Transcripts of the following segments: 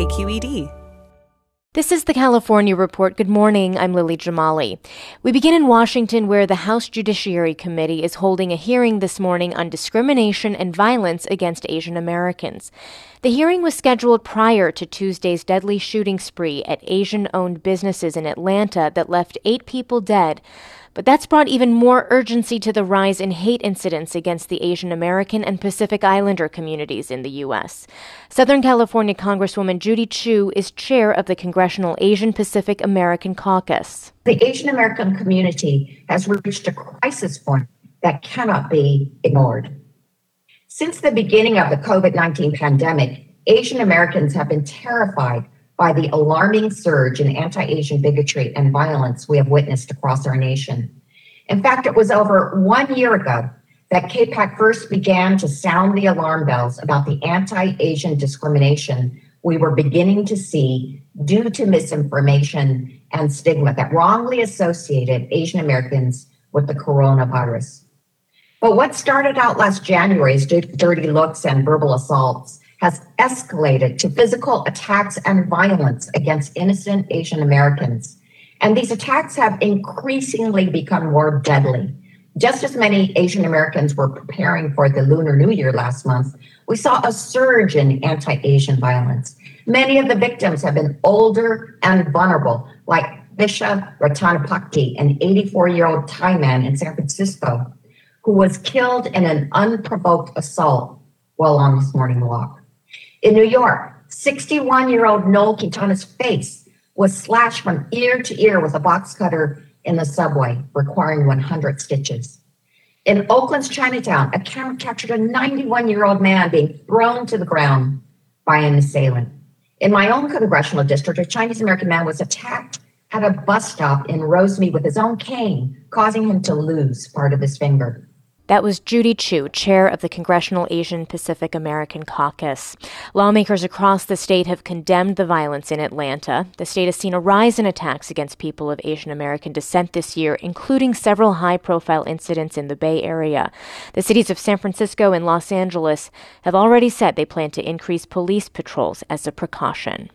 KQED. This is the California Report. Good morning. I'm Lily Jamali. We begin in Washington, where the House Judiciary Committee is holding a hearing this morning on discrimination and violence against Asian Americans. The hearing was scheduled prior to Tuesday's deadly shooting spree at Asian owned businesses in Atlanta that left eight people dead. But that's brought even more urgency to the rise in hate incidents against the Asian American and Pacific Islander communities in the U.S. Southern California Congresswoman Judy Chu is chair of the Congressional Asian Pacific American Caucus. The Asian American community has reached a crisis point that cannot be ignored. Since the beginning of the COVID 19 pandemic, Asian Americans have been terrified by the alarming surge in anti Asian bigotry and violence we have witnessed across our nation. In fact, it was over one year ago that CAPAC first began to sound the alarm bells about the anti Asian discrimination we were beginning to see due to misinformation and stigma that wrongly associated Asian Americans with the coronavirus. But what started out last January as dirty looks and verbal assaults has escalated to physical attacks and violence against innocent Asian Americans. And these attacks have increasingly become more deadly. Just as many Asian Americans were preparing for the Lunar New Year last month, we saw a surge in anti Asian violence. Many of the victims have been older and vulnerable, like Vicha Ratanapakdee, an 84 year old Thai man in San Francisco, who was killed in an unprovoked assault while on his morning walk. In New York, 61 year old Noel Quintana's face was slashed from ear to ear with a box cutter in the subway, requiring 100 stitches. In Oakland's Chinatown, a camera captured a 91 year old man being thrown to the ground by an assailant. In my own congressional district, a Chinese American man was attacked at a bus stop in Rosemead with his own cane, causing him to lose part of his finger. That was Judy Chu, chair of the Congressional Asian Pacific American Caucus. Lawmakers across the state have condemned the violence in Atlanta. The state has seen a rise in attacks against people of Asian American descent this year, including several high profile incidents in the Bay Area. The cities of San Francisco and Los Angeles have already said they plan to increase police patrols as a precaution.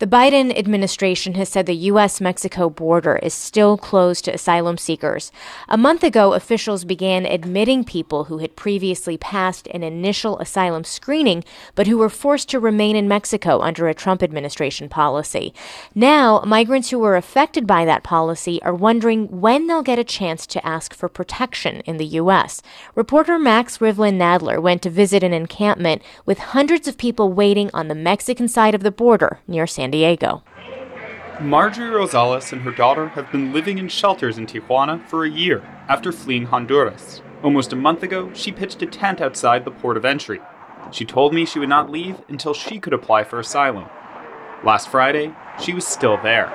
The Biden administration has said the U.S. Mexico border is still closed to asylum seekers. A month ago, officials began admitting people who had previously passed an initial asylum screening but who were forced to remain in Mexico under a Trump administration policy. Now, migrants who were affected by that policy are wondering when they'll get a chance to ask for protection in the U.S. Reporter Max Rivlin Nadler went to visit an encampment with hundreds of people waiting on the Mexican side of the border near San San Diego. Marjorie Rosales and her daughter have been living in shelters in Tijuana for a year after fleeing Honduras. Almost a month ago, she pitched a tent outside the port of entry. She told me she would not leave until she could apply for asylum. Last Friday, she was still there.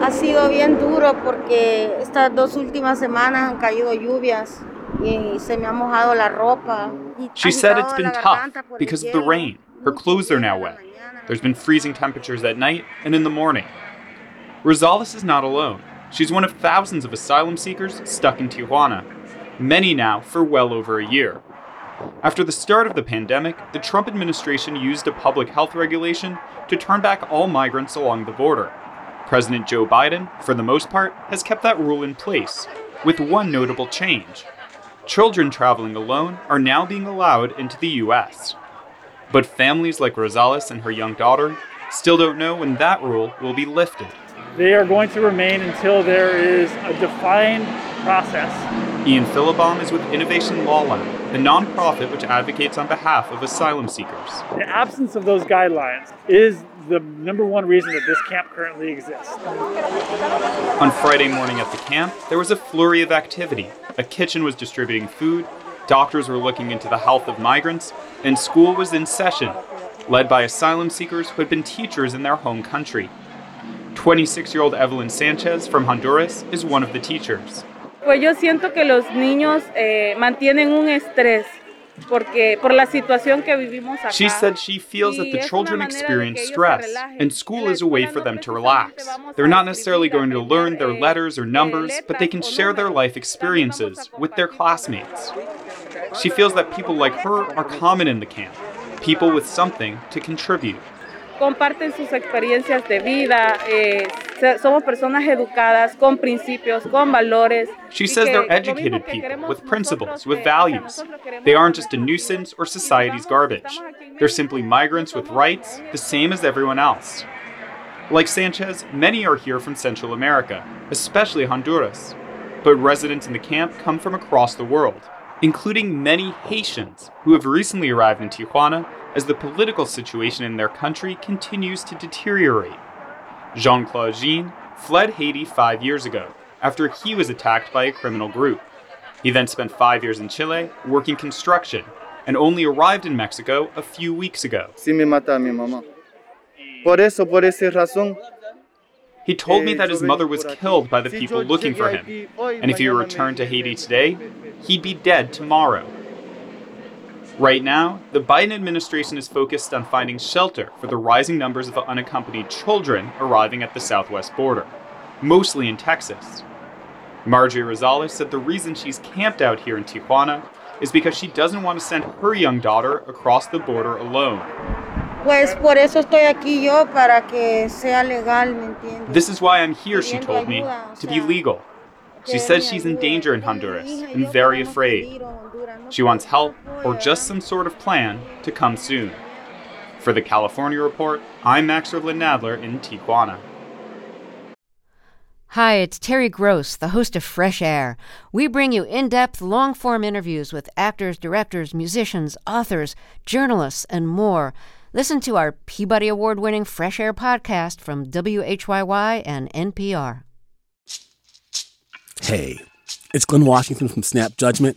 Ha sido bien duro porque estas dos últimas semanas han caído lluvias y se me ha mojado la ropa. She said it's been tough because of the rain. Her clothes are now wet. There's been freezing temperatures at night and in the morning. Rosales is not alone. She's one of thousands of asylum seekers stuck in Tijuana, many now for well over a year. After the start of the pandemic, the Trump administration used a public health regulation to turn back all migrants along the border. President Joe Biden, for the most part, has kept that rule in place, with one notable change. Children traveling alone are now being allowed into the U.S. But families like Rosales and her young daughter still don't know when that rule will be lifted. They are going to remain until there is a defined process. Ian Philabaum is with Innovation Law Lab, the nonprofit which advocates on behalf of asylum seekers. The absence of those guidelines is the number one reason that this camp currently exists. On Friday morning at the camp, there was a flurry of activity. A kitchen was distributing food, doctors were looking into the health of migrants, and school was in session, led by asylum seekers who had been teachers in their home country. 26 year old Evelyn Sanchez from Honduras is one of the teachers. Pues yo siento que los niños eh, mantienen un estrés porque por la situación que vivimos acá. She said she feels that the children experience stress and school is a way for them to relax. They're not necessarily going to learn their letters or numbers, but they can share their life experiences with their classmates. She feels that people like her are common in the camp, people with something to contribute. Comparten sus experiencias de vida, eh, somos personas educadas, con principios, con valores. She says they're educated people with principles, with values. They aren't just a nuisance or society's garbage. They're simply migrants with rights, the same as everyone else. Like Sanchez, many are here from Central America, especially Honduras. But residents in the camp come from across the world, including many Haitians who have recently arrived in Tijuana as the political situation in their country continues to deteriorate. Jean Claude Jean fled Haiti five years ago after he was attacked by a criminal group. He then spent five years in Chile working construction and only arrived in Mexico a few weeks ago. He told me that his mother was killed by the people looking for him, and if he returned to Haiti today, he'd be dead tomorrow. Right now, the Biden administration is focused on finding shelter for the rising numbers of unaccompanied children arriving at the southwest border, mostly in Texas. Marjorie Rosales said the reason she's camped out here in Tijuana is because she doesn't want to send her young daughter across the border alone. Pues por eso estoy aquí yo, para que sea legal, ¿me entiendes? This is why I'm here, she told me, to be legal. She says she's in danger in Honduras and very afraid. She wants help or just some sort of plan to come soon. For the California Report, I'm Max Rivlin Nadler in Tijuana. Hi, it's Terry Gross, the host of Fresh Air. We bring you in depth, long form interviews with actors, directors, musicians, authors, journalists, and more. Listen to our Peabody Award winning Fresh Air podcast from WHYY and NPR. Hey, it's Glynn Washington from Snap Judgment.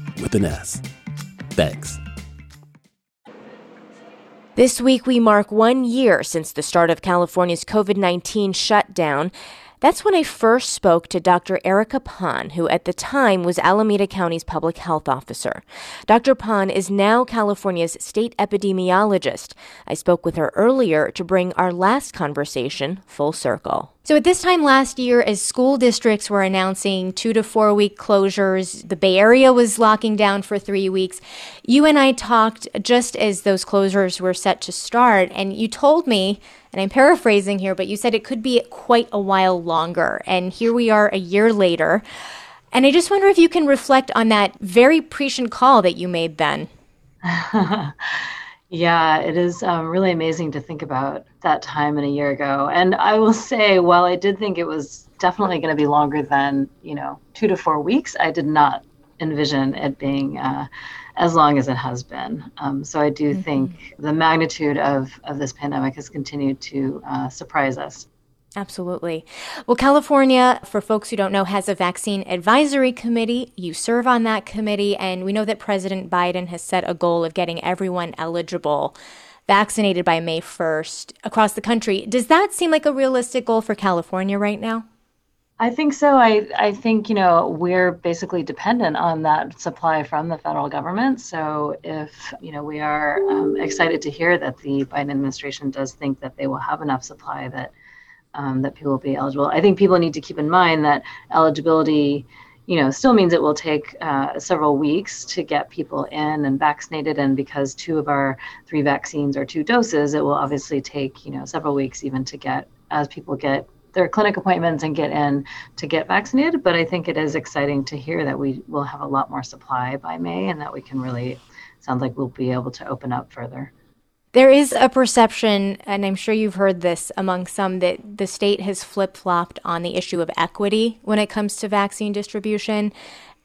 with an S. Thanks. This week, we mark one year since the start of California's COVID 19 shutdown. That's when I first spoke to Dr. Erica Pan, who at the time was Alameda County's public health officer. Dr. Pan is now California's state epidemiologist. I spoke with her earlier to bring our last conversation full circle. So, at this time last year, as school districts were announcing two to four week closures, the Bay Area was locking down for three weeks. You and I talked just as those closures were set to start, and you told me, and I'm paraphrasing here, but you said it could be quite a while longer. And here we are a year later. And I just wonder if you can reflect on that very prescient call that you made then. Yeah, it is um, really amazing to think about that time in a year ago. And I will say, while I did think it was definitely going to be longer than, you know, two to four weeks, I did not envision it being uh, as long as it has been. Um, so I do mm-hmm. think the magnitude of, of this pandemic has continued to uh, surprise us. Absolutely. Well, California, for folks who don't know, has a vaccine advisory committee. You serve on that committee, and we know that President Biden has set a goal of getting everyone eligible vaccinated by May 1st across the country. Does that seem like a realistic goal for California right now? I think so. I, I think, you know, we're basically dependent on that supply from the federal government. So if, you know, we are um, excited to hear that the Biden administration does think that they will have enough supply that um, that people will be eligible. I think people need to keep in mind that eligibility, you know, still means it will take uh, several weeks to get people in and vaccinated. And because two of our three vaccines are two doses, it will obviously take, you know, several weeks even to get as people get their clinic appointments and get in to get vaccinated. But I think it is exciting to hear that we will have a lot more supply by May and that we can really sounds like we'll be able to open up further. There is a perception, and I'm sure you've heard this among some, that the state has flip flopped on the issue of equity when it comes to vaccine distribution.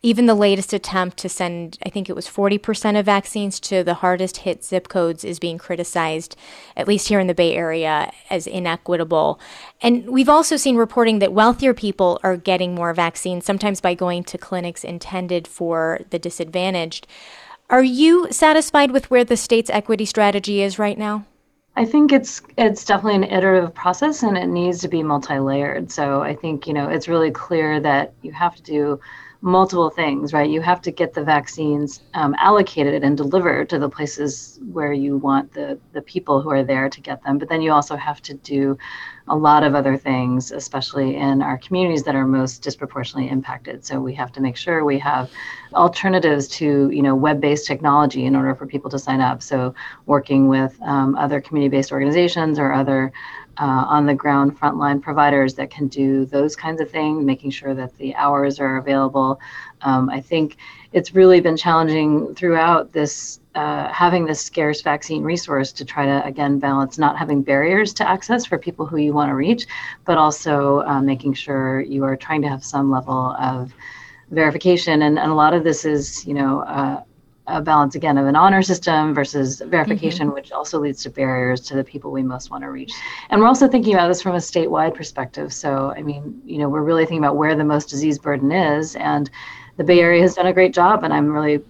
Even the latest attempt to send, I think it was 40% of vaccines to the hardest hit zip codes is being criticized, at least here in the Bay Area, as inequitable. And we've also seen reporting that wealthier people are getting more vaccines, sometimes by going to clinics intended for the disadvantaged. Are you satisfied with where the state's equity strategy is right now? I think it's it's definitely an iterative process and it needs to be multi-layered. So I think, you know, it's really clear that you have to do multiple things, right? You have to get the vaccines um, allocated and delivered to the places where you want the, the people who are there to get them. But then you also have to do a lot of other things, especially in our communities that are most disproportionately impacted. So we have to make sure we have alternatives to, you know, web-based technology in order for people to sign up. So working with um, other community-based organizations or other uh, on the ground frontline providers that can do those kinds of things, making sure that the hours are available. Um, I think it's really been challenging throughout this, uh, having this scarce vaccine resource to try to, again, balance not having barriers to access for people who you want to reach, but also uh, making sure you are trying to have some level of verification. And, and a lot of this is, you know, uh, a balance again of an honor system versus verification, mm-hmm. which also leads to barriers to the people we most want to reach. And we're also thinking about this from a statewide perspective. So, I mean, you know, we're really thinking about where the most disease burden is, and the Bay Area has done a great job, and I'm really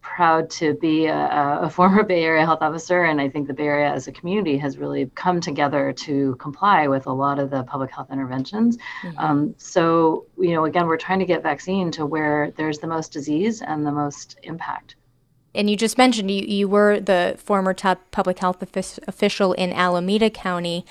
proud to be a, a, former Bay Area health officer, and I think the Bay Area as a community has really come together to comply with a lot of the public health interventions. Mm-hmm. Um, so, you know, again, we're trying to get vaccine to where there's the most disease and the most impact and you just mentioned you, you were the former top public health official in Alameda County.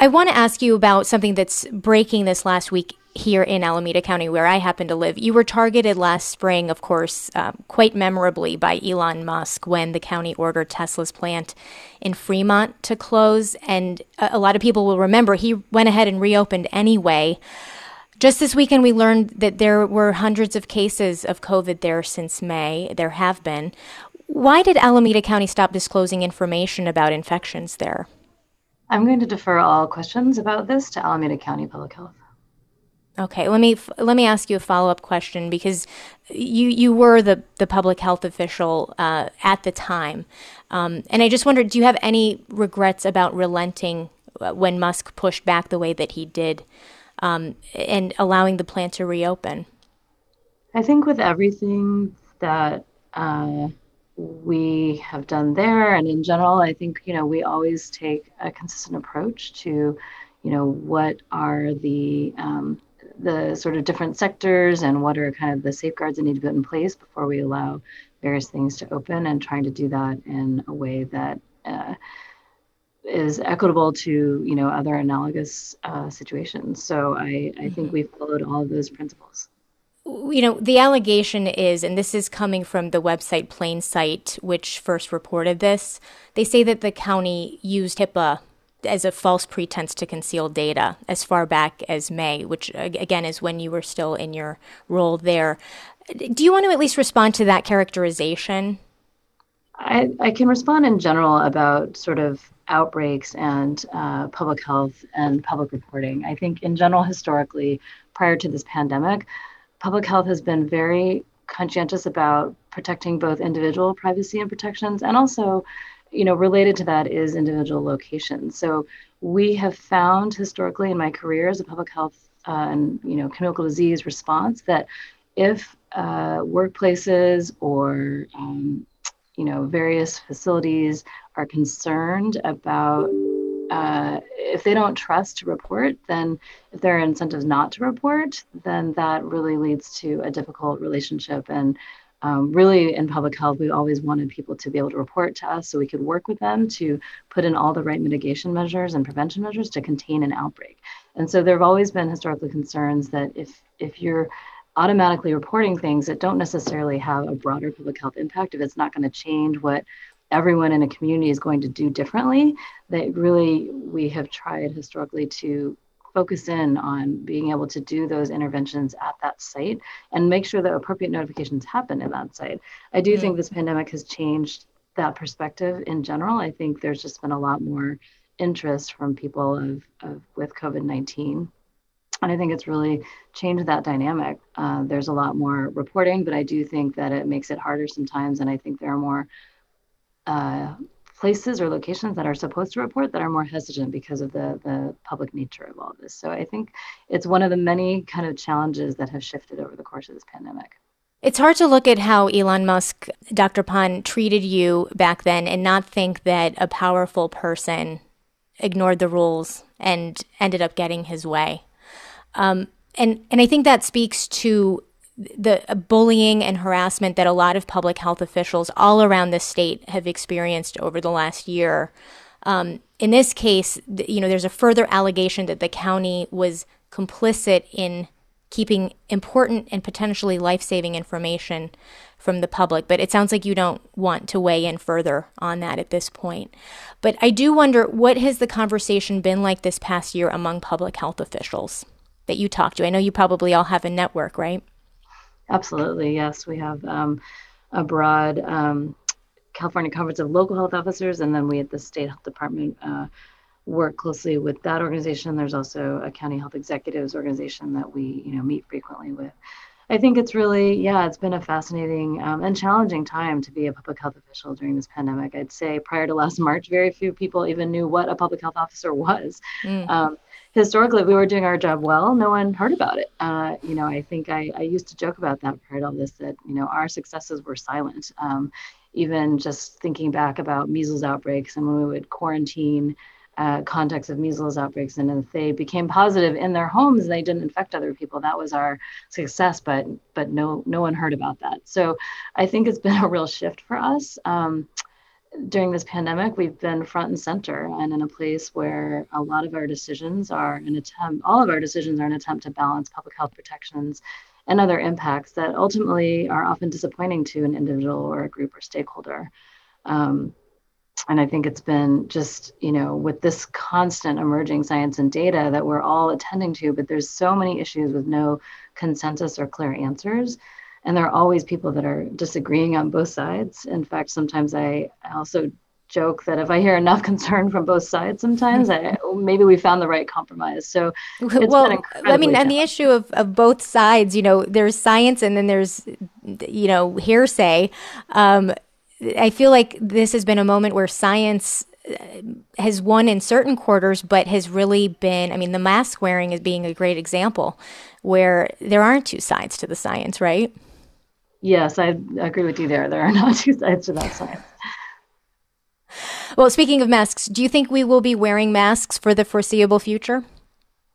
I want to ask you about something that's breaking this last week here in Alameda County, where I happen to live. You were targeted last spring, of course, um, quite memorably by Elon Musk when the county ordered Tesla's plant in Fremont to close. And a, a lot of people will remember he went ahead and reopened anyway. Just this weekend, we learned that there were hundreds of cases of COVID there since May. There have been. Why did Alameda County stop disclosing information about infections there? I'm going to defer all questions about this to Alameda County Public Health. Okay, let me let me ask you a follow up question because you you were the the public health official uh, at the time, um, and I just wondered, do you have any regrets about relenting uh, when Musk pushed back the way that he did? Um, and allowing the plant to reopen? I think with everything that uh, we have done there and in general, I think, you know, we always take a consistent approach to, you know, what are the, um, the sort of different sectors and what are kind of the safeguards that need to be put in place before we allow various things to open and trying to do that in a way that uh, is equitable to you know other analogous uh, situations. So I, I think mm-hmm. we followed all of those principles. You know, the allegation is, and this is coming from the website PlainSite, which first reported this. They say that the county used HIPAA as a false pretense to conceal data as far back as May, which again is when you were still in your role there. Do you want to at least respond to that characterization? I, I can respond in general about sort of outbreaks and uh, public health and public reporting. I think, in general, historically, prior to this pandemic, public health has been very conscientious about protecting both individual privacy and protections, and also, you know, related to that is individual locations. So we have found historically in my career as a public health uh, and you know communicable disease response that if uh, workplaces or um, you know various facilities are concerned about uh, if they don't trust to report, then if there are incentives not to report, then that really leads to a difficult relationship. And um, really, in public health, we always wanted people to be able to report to us so we could work with them to put in all the right mitigation measures and prevention measures to contain an outbreak. And so there have always been historically concerns that if if you're automatically reporting things that don't necessarily have a broader public health impact, if it's not going to change what everyone in a community is going to do differently, that really we have tried historically to focus in on being able to do those interventions at that site and make sure that appropriate notifications happen in that site. I do mm-hmm. think this pandemic has changed that perspective in general. I think there's just been a lot more interest from people of, of with COVID 19. And I think it's really changed that dynamic. Uh, there's a lot more reporting, but I do think that it makes it harder sometimes. And I think there are more uh, places or locations that are supposed to report that are more hesitant because of the, the public nature of all this. So I think it's one of the many kind of challenges that have shifted over the course of this pandemic. It's hard to look at how Elon Musk, Dr. Pan, treated you back then and not think that a powerful person ignored the rules and ended up getting his way. Um, and and I think that speaks to the bullying and harassment that a lot of public health officials all around the state have experienced over the last year. Um, in this case, you know, there's a further allegation that the county was complicit in keeping important and potentially life-saving information from the public. But it sounds like you don't want to weigh in further on that at this point. But I do wonder what has the conversation been like this past year among public health officials that you talk to? I know you probably all have a network, right? Absolutely, yes. We have um, a broad um, California Conference of Local Health Officers, and then we at the State Health Department uh, work closely with that organization. There's also a County Health Executives organization that we, you know, meet frequently with. I think it's really, yeah, it's been a fascinating um, and challenging time to be a public health official during this pandemic. I'd say prior to last March, very few people even knew what a public health officer was. Mm. Um, historically, we were doing our job well, no one heard about it. Uh, you know, I think I, I used to joke about that part of this, that, you know, our successes were silent. Um, even just thinking back about measles outbreaks and when we would quarantine uh, context of measles outbreaks and if they became positive in their homes they didn't infect other people that was our success but but no no one heard about that so i think it's been a real shift for us um, during this pandemic, we've been front and center and in a place where a lot of our decisions are an attempt, all of our decisions are an attempt to balance public health protections and other impacts that ultimately are often disappointing to an individual or a group or stakeholder. Um, and I think it's been just, you know, with this constant emerging science and data that we're all attending to, but there's so many issues with no consensus or clear answers and there are always people that are disagreeing on both sides. In fact, sometimes I also joke that if I hear enough concern from both sides, sometimes I, maybe we found the right compromise. So, well, I mean, and the issue of, of both sides, you know, there's science and then there's, you know, hearsay. Um, I feel like this has been a moment where science uh, has won in certain quarters, but has really been, I mean, the mask wearing is being a great example where there aren't two sides to the science, right? Yes, I agree with you there. There are not two sides to that science. Well, speaking of masks, do you think we will be wearing masks for the foreseeable future?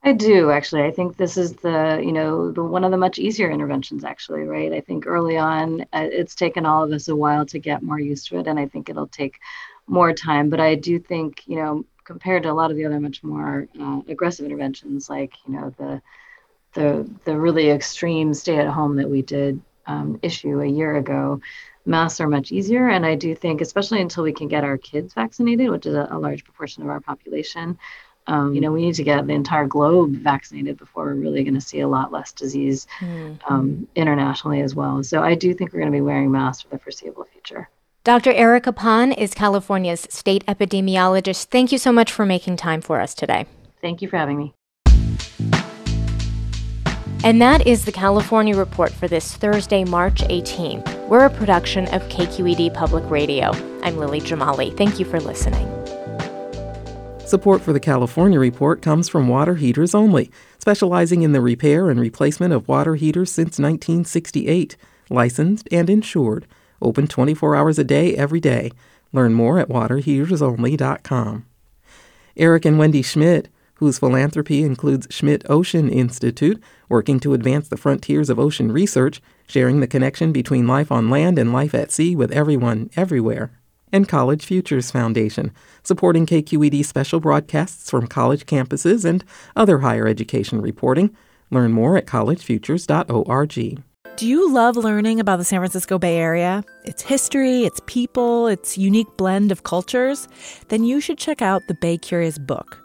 I do actually. I think this is the you know the one of the much easier interventions actually, right? I think early on uh, it's taken all of us a while to get more used to it, and I think it'll take more time. But I do think you know compared to a lot of the other much more uh, aggressive interventions, like you know the the the really extreme stay at home that we did um, issue a year ago, masks are much easier. And I do think, especially until we can get our kids vaccinated, which is a, a large proportion of our population, um, you know, we need to get the entire globe vaccinated before we're really going to see a lot less disease mm-hmm. um, internationally as well. So I do think we're going to be wearing masks for the foreseeable future. Dr. Erica Pan is California's state epidemiologist. Thank you so much for making time for us today. Thank you for having me. And that is the California Report for this Thursday, March 18th. We're a production of KQED Public Radio. I'm Lily Jamali. Thank you for listening. Support for the California Report comes from Water Heaters Only, specializing in the repair and replacement of water heaters since 1968. Licensed and insured. Open 24 hours a day, every day. Learn more at waterheatersonly.com. Eric and Wendy Schmidt whose philanthropy includes Schmidt Ocean Institute, working to advance the frontiers of ocean research, sharing the connection between life on land and life at sea with everyone, everywhere. And College Futures Foundation, supporting KQED special broadcasts from college campuses and other higher education reporting. Learn more at collegefutures.org. Do you love learning about the San Francisco Bay Area? Its history, its people, its unique blend of cultures? Then you should check out the Bay Curious book.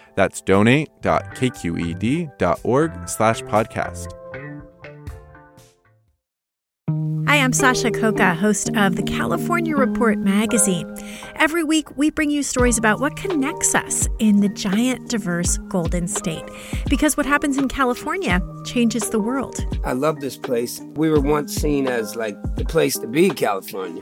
That's donate.kqed.org slash podcast. Hi, I'm Sasha Khokha, host of the California Report magazine. Every week, we bring you stories about what connects us in the giant, diverse Golden State. Because what happens in California changes the world. I love this place. We were once seen as like the place to be, California.